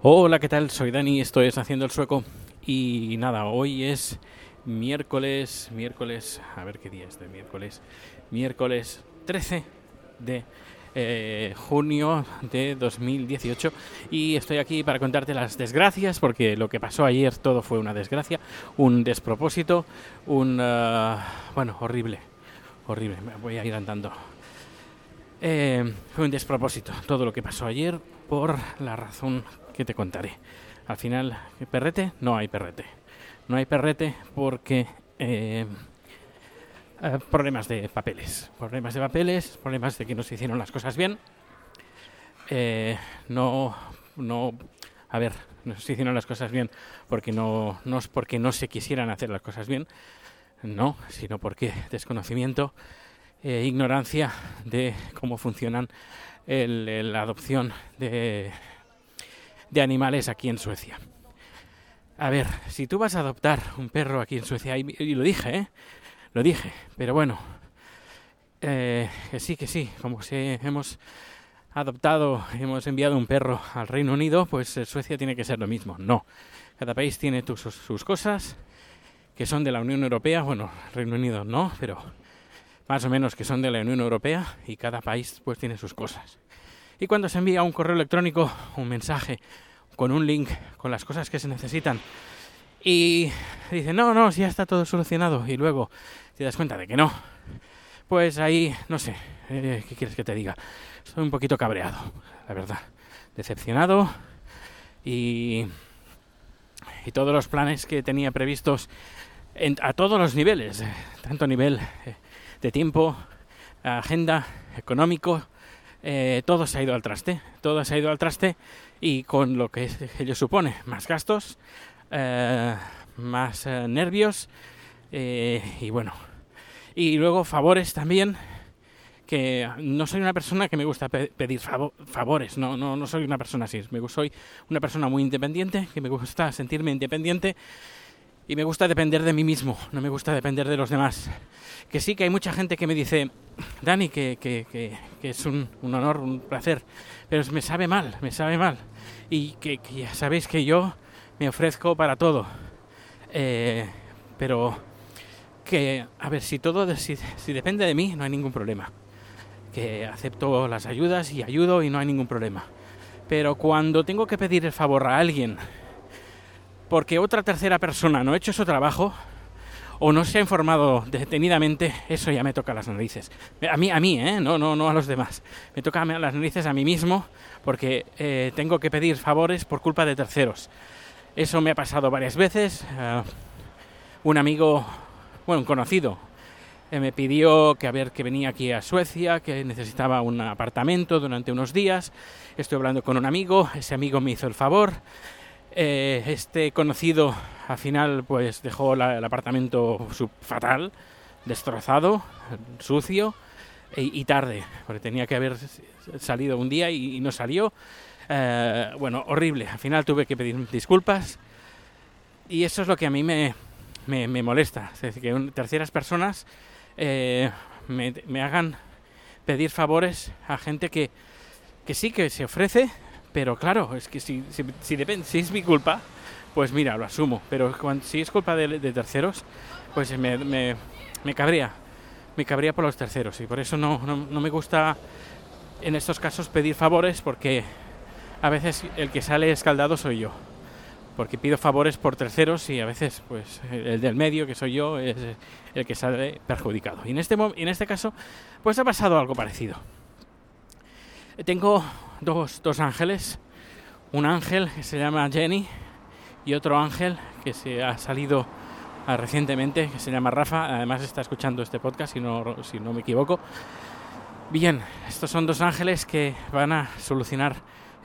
Hola, ¿qué tal? Soy Dani, esto es Haciendo el Sueco. Y nada, hoy es miércoles, miércoles, a ver qué día es de miércoles, miércoles 13 de eh, junio de 2018 y estoy aquí para contarte las desgracias porque lo que pasó ayer todo fue una desgracia, un despropósito, un... ah, bueno, horrible, horrible, me voy a ir andando. Eh, fue un despropósito todo lo que pasó ayer por la razón que te contaré. Al final, ¿perrete? No hay perrete. No hay perrete porque eh, problemas de papeles. Problemas de papeles, problemas de que no se hicieron las cosas bien. Eh, no, no, a ver, no se hicieron las cosas bien porque no, no es porque no se quisieran hacer las cosas bien, no, sino porque desconocimiento e ignorancia de cómo funcionan el- la adopción de, de animales aquí en Suecia. A ver, si tú vas a adoptar un perro aquí en Suecia, y lo dije, ¿eh? Lo dije, pero bueno, eh, que sí, que sí, como si hemos adoptado, hemos enviado un perro al Reino Unido, pues eh, Suecia tiene que ser lo mismo. No, cada país tiene tus- sus, sus cosas que son de la Unión Europea, bueno, Reino Unido no, pero más o menos que son de la Unión Europea y cada país pues tiene sus cosas. Y cuando se envía un correo electrónico, un mensaje con un link con las cosas que se necesitan y dice, no, no, si ya está todo solucionado y luego te das cuenta de que no, pues ahí, no sé, eh, ¿qué quieres que te diga? Estoy un poquito cabreado, la verdad, decepcionado y, y todos los planes que tenía previstos en- a todos los niveles, eh, tanto nivel eh, de tiempo, agenda, económico, eh, todo se ha ido al traste, todo se ha ido al traste y con lo que ello supone, más gastos, eh, más eh, nervios eh, y bueno, y luego favores también, que no soy una persona que me gusta pe- pedir favo- favores, no, no, no soy una persona así, me, soy una persona muy independiente, que me gusta sentirme independiente y me gusta depender de mí mismo, no me gusta depender de los demás. Que sí que hay mucha gente que me dice, Dani, que, que- que- que es un, un honor, un placer, pero me sabe mal, me sabe mal. Y que ya sabéis que yo me ofrezco para todo. Eh, pero que, a ver, si todo, si, depende de mí, no hay ningún problema. Que acepto las ayudas y ayudo y no hay ningún problema. Pero cuando tengo que pedir el favor a alguien porque otra tercera persona no ha hecho su trabajo o no se ha informado detenidamente, eso ya me toca las narices. A mí, a mí, ¿eh? No, no, no a los demás. Me toca las narices a mí mismo porque eh, tengo que pedir favores por culpa de terceros. Eso me ha pasado varias veces. eh, un amigo, bueno, un conocido, eh, me pidió que a ver que venía aquí a Suecia, que necesitaba un apartamento durante unos días. Estoy hablando con un amigo, ese amigo me hizo el favor. Eh, este conocido al final pues dejó el apartamento fatal, destrozado, sucio y tarde, porque tenía que haber salido un día y no salió. Eh, bueno, horrible. Al final tuve que pedir disculpas y eso es lo que a mí me, me, me molesta. Es decir, que un- terceras personas eh, me, me hagan pedir favores a gente que, que sí que se ofrece, pero claro, es que si, si, si, depende, si es mi culpa, pues mira, lo asumo. Pero cuando, si es culpa de, de terceros, pues me, me, me cabría. Me cabría por los terceros. Y por eso no, no, no me gusta en estos casos pedir favores porque a veces el que sale escaldado soy yo. Porque pido favores por terceros y a veces pues el del medio, que soy yo, es el que sale perjudicado. Y en este, en este caso, pues ha pasado algo parecido. Tengo dos, dos ángeles. Un ángel que se llama Jenny y otro ángel que se ha salido ah, recientemente, que se llama Rafa. Además está escuchando este podcast, si no, si no me equivoco. Bien, estos son dos ángeles que van a solucionar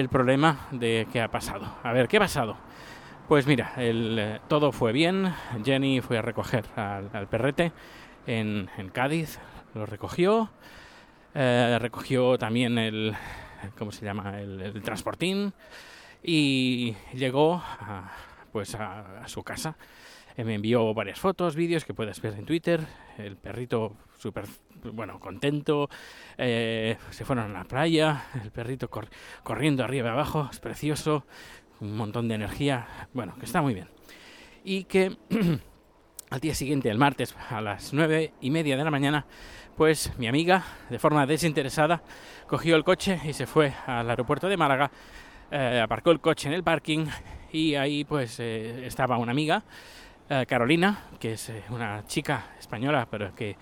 el problema de qué ha pasado. A ver, ¿qué ha pasado? Pues mira, eh, todo fue bien. Jenny fue a recoger al, perrete en, Cádiz, lo recogió. Eh, recogió también el, ¿cómo se llama? El, transportín y llegó pues a, a su casa. Eh, me envió varias fotos, vídeos que puedes ver en Twitter. El perrito súper, bueno, contento. Eh, se fueron a la playa. El perrito cor- corriendo arriba y abajo. Es precioso. Un montón de energía. Bueno, que está muy bien. Y que al día siguiente, el martes, a las nueve y media de la mañana, pues mi amiga, de forma desinteresada, cogió el coche y se fue al aeropuerto de Málaga. eh, aparcó el coche en el parking y ahí pues eh, estaba una amiga eh, Carolina, que es eh, una chica española, pero que,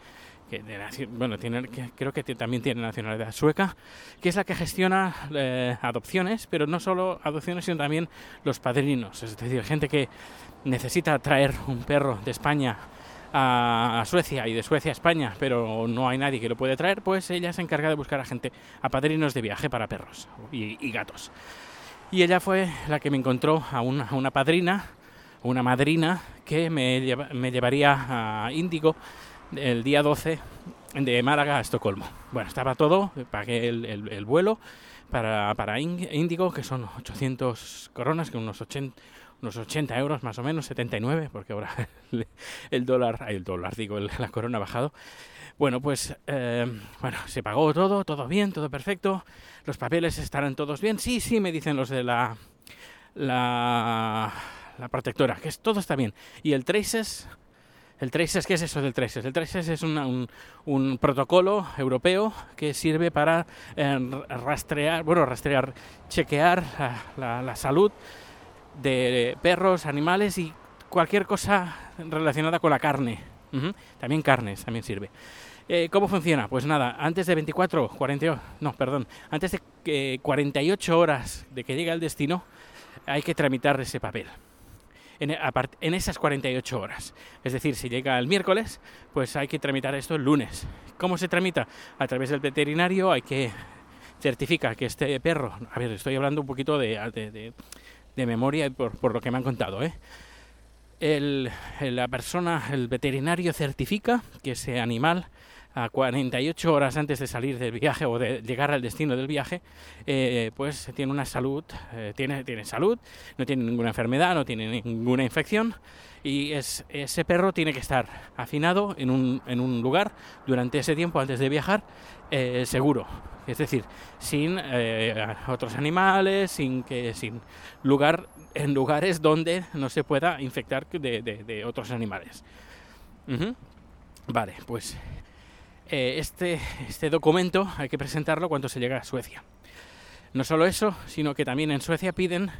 que bueno, tiene, que- creo que también tiene nacionalidad sueca, que es la que gestiona eh, adopciones, pero no solo adopciones, sino también los padrinos, es decir, gente que necesita traer un perro de España a, a Suecia y de Suecia a España, pero no hay nadie que lo puede traer, pues ella se encarga de buscar a gente, a padrinos de viaje para perros y, y gatos. Y ella fue la que me encontró a una, a una padrina, una madrina, que me, me llevaría a Índigo el día 12 de Málaga a Estocolmo. Bueno, estaba todo, pagué el, el- el vuelo para, para Ín- Índigo, que son 800 coronas, que unos 80, unos 80 euros más o menos, 79, porque ahora el, el dólar, el dólar, digo, la corona ha bajado. Bueno, pues eh, bueno, se pagó todo, todo bien, todo perfecto. Los papeles estarán todos bien. Sí, sí, me dicen los de la la, la protectora, que es, todo está bien. Y el Traces, el Traces, ¿qué es eso del Traces? El Traces es un, protocolo europeo que sirve para eh, rastrear, bueno, rastrear, chequear la, salud de perros, animales y cualquier cosa relacionada con la carne. También carnes, también sirve. Eh, ¿Cómo funciona? Pues nada, antes de 24, 40, no, perdón, antes de que 48 horas de que llegue al destino, hay que tramitar ese papel. En, en esas 48 horas. Es decir, si llega el miércoles, pues hay que tramitar esto el lunes. ¿Cómo se tramita? A través del veterinario hay que certificar que este perro, a ver, estoy hablando un poquito de, de- de- de memoria por, por lo que me han contado, ¿eh? El- la persona, el veterinario certifica que ese animal a 48 horas antes de salir del viaje o de llegar al destino del viaje, eh, pues tiene una salud, eh, tiene, tiene salud, no tiene ninguna enfermedad, no tiene ninguna infección y es, ese perro tiene que estar afinado en un, en un lugar durante ese tiempo antes de viajar eh, seguro. Es decir, sin otros animales, sin que sin lugar en lugares donde no se pueda infectar de, otros animales. Vale, pues eh, este, este documento hay que presentarlo cuando se llega a Suecia. No solo eso, sino que también en Suecia piden,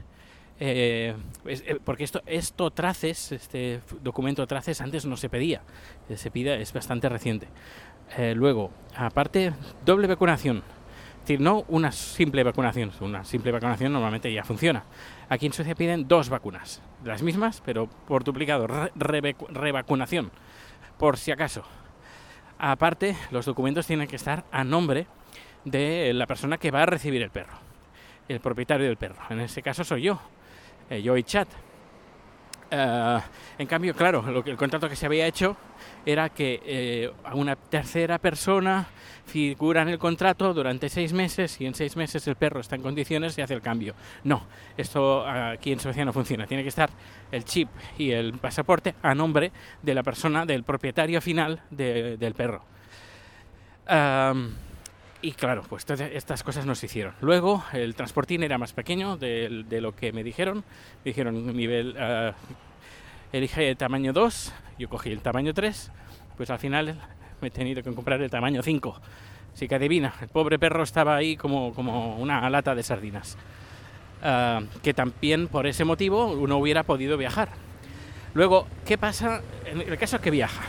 eh, eh, porque esto, esto traces, este documento traces antes no se pedía, se pide, es bastante reciente. Luego, aparte, doble vacunación. Es decir, no una simple vacunación, una simple vacunación normalmente ya funciona. Aquí en Suecia piden dos vacunas, las mismas, pero por duplicado, re- revacu- revacunación, por si acaso. Aparte, los documentos tienen que estar a nombre de la persona que va a recibir el perro, el propietario del perro. En ese caso soy yo, eh, yo y Chat. Eh, en cambio, claro, lo que, el contrato que se había hecho era que eh, a una tercera persona figura en el contrato durante seis meses y en seis meses el perro está en condiciones y hace el cambio. No, esto aquí en Suecia no funciona. Tiene que estar el chip y el pasaporte a nombre de la persona, del propietario final de- del perro. Y claro, pues todas estas cosas no se hicieron. Luego, el transportín era más pequeño de, de lo que me dijeron. Me dijeron nivel, ah, elige el tamaño 2, yo cogí el tamaño 3, pues al final me he tenido que comprar el tamaño 5. Así que adivina, el pobre perro estaba ahí como, como una lata de sardinas. Ah, que también por ese motivo uno hubiera podido viajar. Luego, ¿qué pasa en el caso que viaja?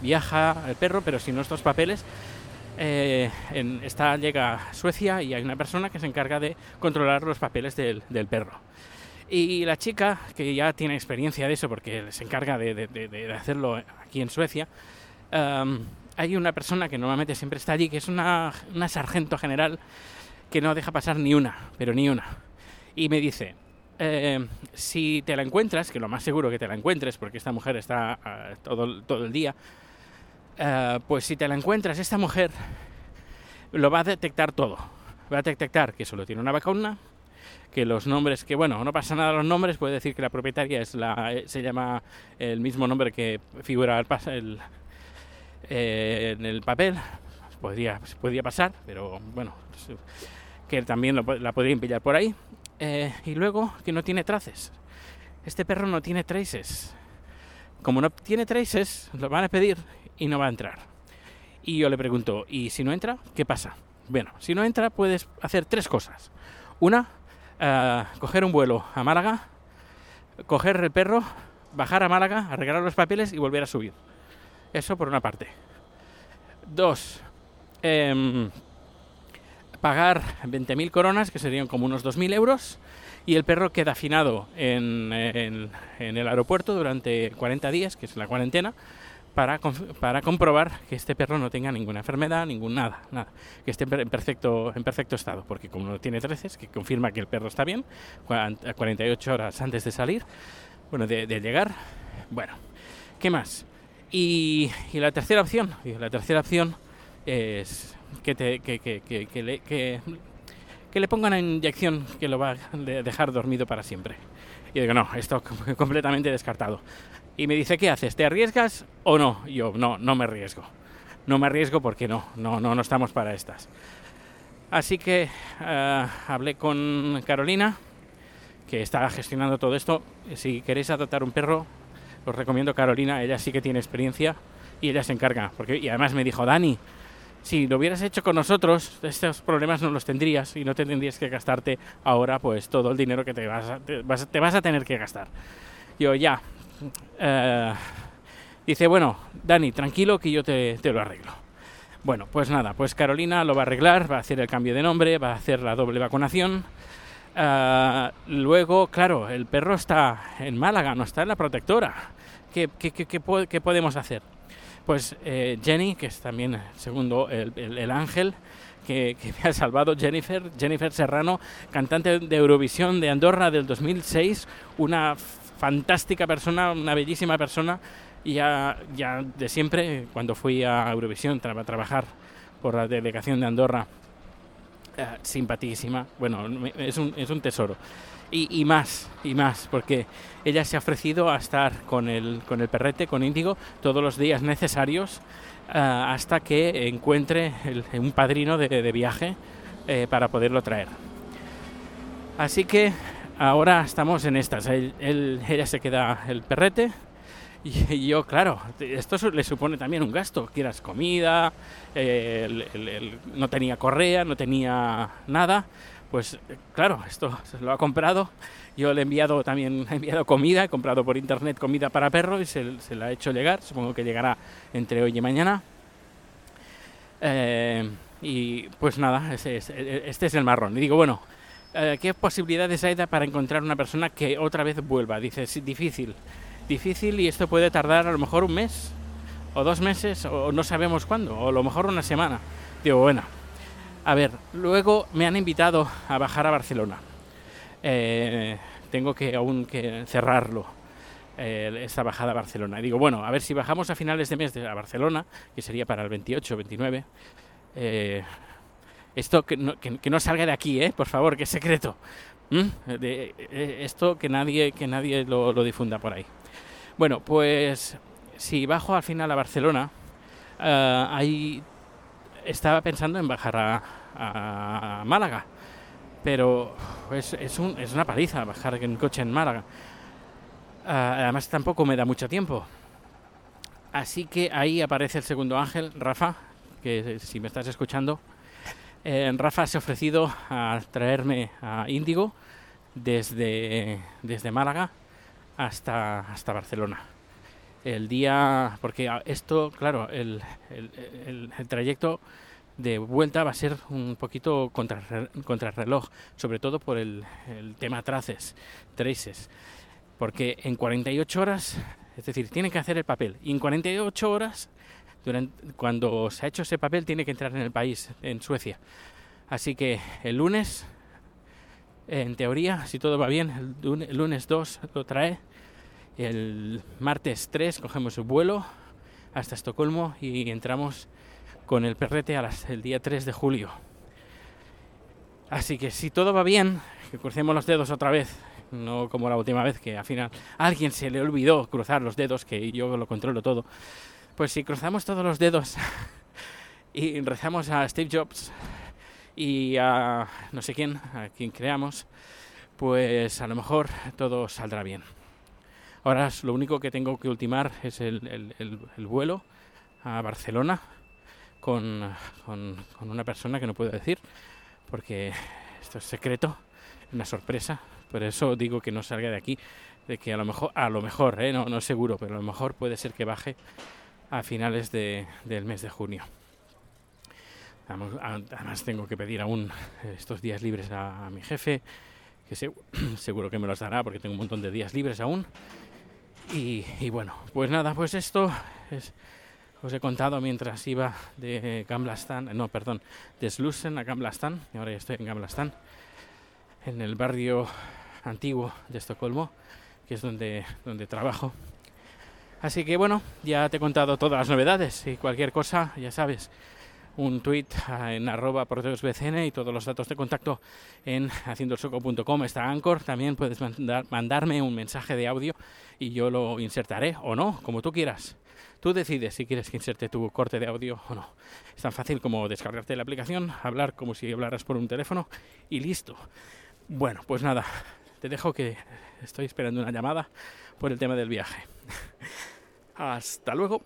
Viaja el perro, pero sin nuestros papeles. Eh, en, está, llega a Suecia y hay una persona que se encarga de controlar los papeles del, del perro. Y la chica, que ya tiene experiencia de eso porque se encarga de, de- de- de hacerlo aquí en Suecia, am, hay una persona que normalmente siempre está allí, que es una, una sargento general que no deja pasar ni una, pero ni una. Y me dice, eh, si te la encuentras, que lo más seguro que te la encuentres, porque esta mujer está ah, todo, todo el día, eh, pues si te la encuentras, esta mujer lo va a detectar todo. Va a detectar que solo tiene una vacuna, que los nombres, que bueno, no pasa nada los nombres, puede decir que la propietaria es la, eh, se llama el mismo nombre que figura el, el- eh, en el papel, podría, podría pasar, pero bueno, pues, que también lo la podrían pillar por ahí. Y luego que no tiene traces. Este perro no tiene traces. Como no tiene traces, lo van a pedir y no va a entrar. Y yo le pregunto, ¿y si no entra? ¿Qué pasa? Bueno, si no entra puedes hacer tres cosas. Una, eh, coger un vuelo a Málaga, coger el perro, bajar a Málaga, arreglar los papeles y volver a subir. Eso por una parte. Dos, em, pagar 20.000 coronas, que serían como unos 2.000 euros, y el perro queda afinado en, en- en el aeropuerto durante 40 días, que es la cuarentena, para, para comprobar que este perro no tenga ninguna enfermedad, ningún nada, nada, que esté en per- en perfecto, en perfecto estado, porque como no tiene 13, que confirma que el perro está bien, cuan- a 48 horas antes de salir, bueno, de, de llegar, bueno, ¿qué más? Y, y la tercera opción, y la tercera opción es que, te, que, que, que, le, que, le pongan una inyección que lo va a de- dejar dormido para siempre. Y digo, no, esto com- completamente descartado. Y me dice, ¿qué haces? ¿Te arriesgas o no? Yo, no, no me arriesgo. No me arriesgo porque no, no, no, no estamos para estas. Así que eh, hablé con Carolina, que está gestionando todo esto. Si queréis adoptar un perro, os recomiendo Carolina, ella sí que tiene experiencia y ella se encarga. Porque, y además me dijo, Dani, si lo hubieras hecho con nosotros, estos problemas no los tendrías y no te tendrías que gastarte ahora pues todo el dinero que te vas a, te vas, te vas a tener que gastar. Yo ya. Eh, dice, bueno, Dani, tranquilo que yo te, lo arreglo. Bueno, pues nada, pues Carolina lo va a arreglar, va a hacer el cambio de nombre, va a hacer la doble vacunación. Ah, luego, claro, el perro está en Málaga, no está en la protectora. ¿Qué, qué- qué- qué po- qué podemos hacer? Pues eh, Jenny, que es también segundo, el, el- el ángel que, que me ha salvado, Jennifer, Jennifer Serrano, cantante de Eurovisión de Andorra del 2006, una fantástica persona, una bellísima persona, y ya, ya de siempre, cuando fui a Eurovisión tra- a trabajar por la delegación de Andorra, eh, simpaticísima, bueno, es un, es un tesoro. Y, y más, y más, porque ella se ha ofrecido a estar con el, con el perrete, con Índigo, todos los días necesarios ah, hasta que encuentre un padrino de, de viaje eh, para poderlo traer. Así que ahora estamos en estas. Ella se queda el perrete y, yo, claro, esto le supone también un gasto. Quieras comida, eh, no tenía correa, no tenía nada. Pues claro, esto se lo ha comprado. Yo le he enviado también he enviado comida, he comprado por internet comida para perro y se, la he hecho llegar. Supongo que llegará entre hoy y mañana. Eh, y pues nada, ese es- este es el marrón. Y digo, bueno, ¿qué posibilidades hay para encontrar una persona que otra vez vuelva? Dice, difícil, difícil y esto puede tardar a lo mejor un mes o dos meses o no sabemos cuándo, o a lo mejor una semana. Digo, bueno, a ver, luego me han invitado a bajar a Barcelona. Eh, tengo que aún que cerrarlo, eh, esta bajada a Barcelona. Y digo, bueno, a ver si bajamos a finales de mes a Barcelona, que sería para el 28 29. eh, esto que no, que- no salga de aquí, ¿eh? por favor, que es secreto. ¿Mm? De- eh, esto que nadie, que nadie lo, lo difunda por ahí. Bueno, pues si bajo al final a Barcelona, eh, ahí estaba pensando en bajar a, a Málaga, pero es, es, un- es una paliza bajar en coche en Málaga. Ah, además tampoco me da mucho tiempo. Así que ahí aparece el segundo ángel, Rafa, que si me estás escuchando, Rafa se ha ofrecido a traerme a Índigo desde, desde Málaga hasta, hasta Barcelona. El día, porque a- esto, claro, el, el- trayecto de vuelta va a ser un poquito contra, contrarreloj, sobre todo por el, el tema traces, traces, porque en 48 horas, es decir, tienen que hacer el papel, y en 48 horas, durante, cuando se ha hecho ese papel, tiene que entrar en el país, en Suecia. Así que el lunes, en teoría, si todo va bien, el lun- el lunes 2 lo trae, el martes 3 cogemos el vuelo hasta Estocolmo y entramos con el perrete a las- el día 3 de julio. Así que si todo va bien, que crucemos los dedos otra vez. No como la última vez que al final alguien se le olvidó cruzar los dedos, que yo lo controlo todo. Pues si cruzamos todos los dedos y rezamos a Steve Jobs y a no sé quién, a quien creamos, pues a lo mejor todo saldrá bien. Ahora lo único que tengo que ultimar es el, el- el- el vuelo a Barcelona con, una persona que no puedo decir porque esto es secreto, una sorpresa. Por eso digo que no salga de aquí, de que a lo mejor, a lo mejor, ¿eh? no, no seguro, pero a lo mejor puede ser que baje a finales de- del mes de junio. Además tengo que pedir aún estos días libres a, mi jefe, que se- seguro que me los dará porque tengo un montón de días libres aún. Y, bueno, pues nada, pues esto es, os he contado mientras iba de Gamlastan, no, perdón, de Slusen a Gamlastan, y ahora ya estoy en Gamlastan, en el barrio antiguo de Estocolmo, que es donde, donde trabajo. Así que bueno, ya te he contado todas las novedades y cualquier cosa, ya sabes, un tweet en arroba proteusbcn y todos los datos de contacto en haciendoelsueco.com está Anchor. También puedes mandar- mandarme un mensaje de audio y yo lo insertaré o no, como tú quieras. Tú decides si quieres que inserte tu corte de audio o no. Es tan fácil como descargarte la aplicación, hablar como si hablaras por un teléfono y listo. Bueno, pues nada, te dejo que estoy esperando una llamada por el tema del viaje. Hasta luego.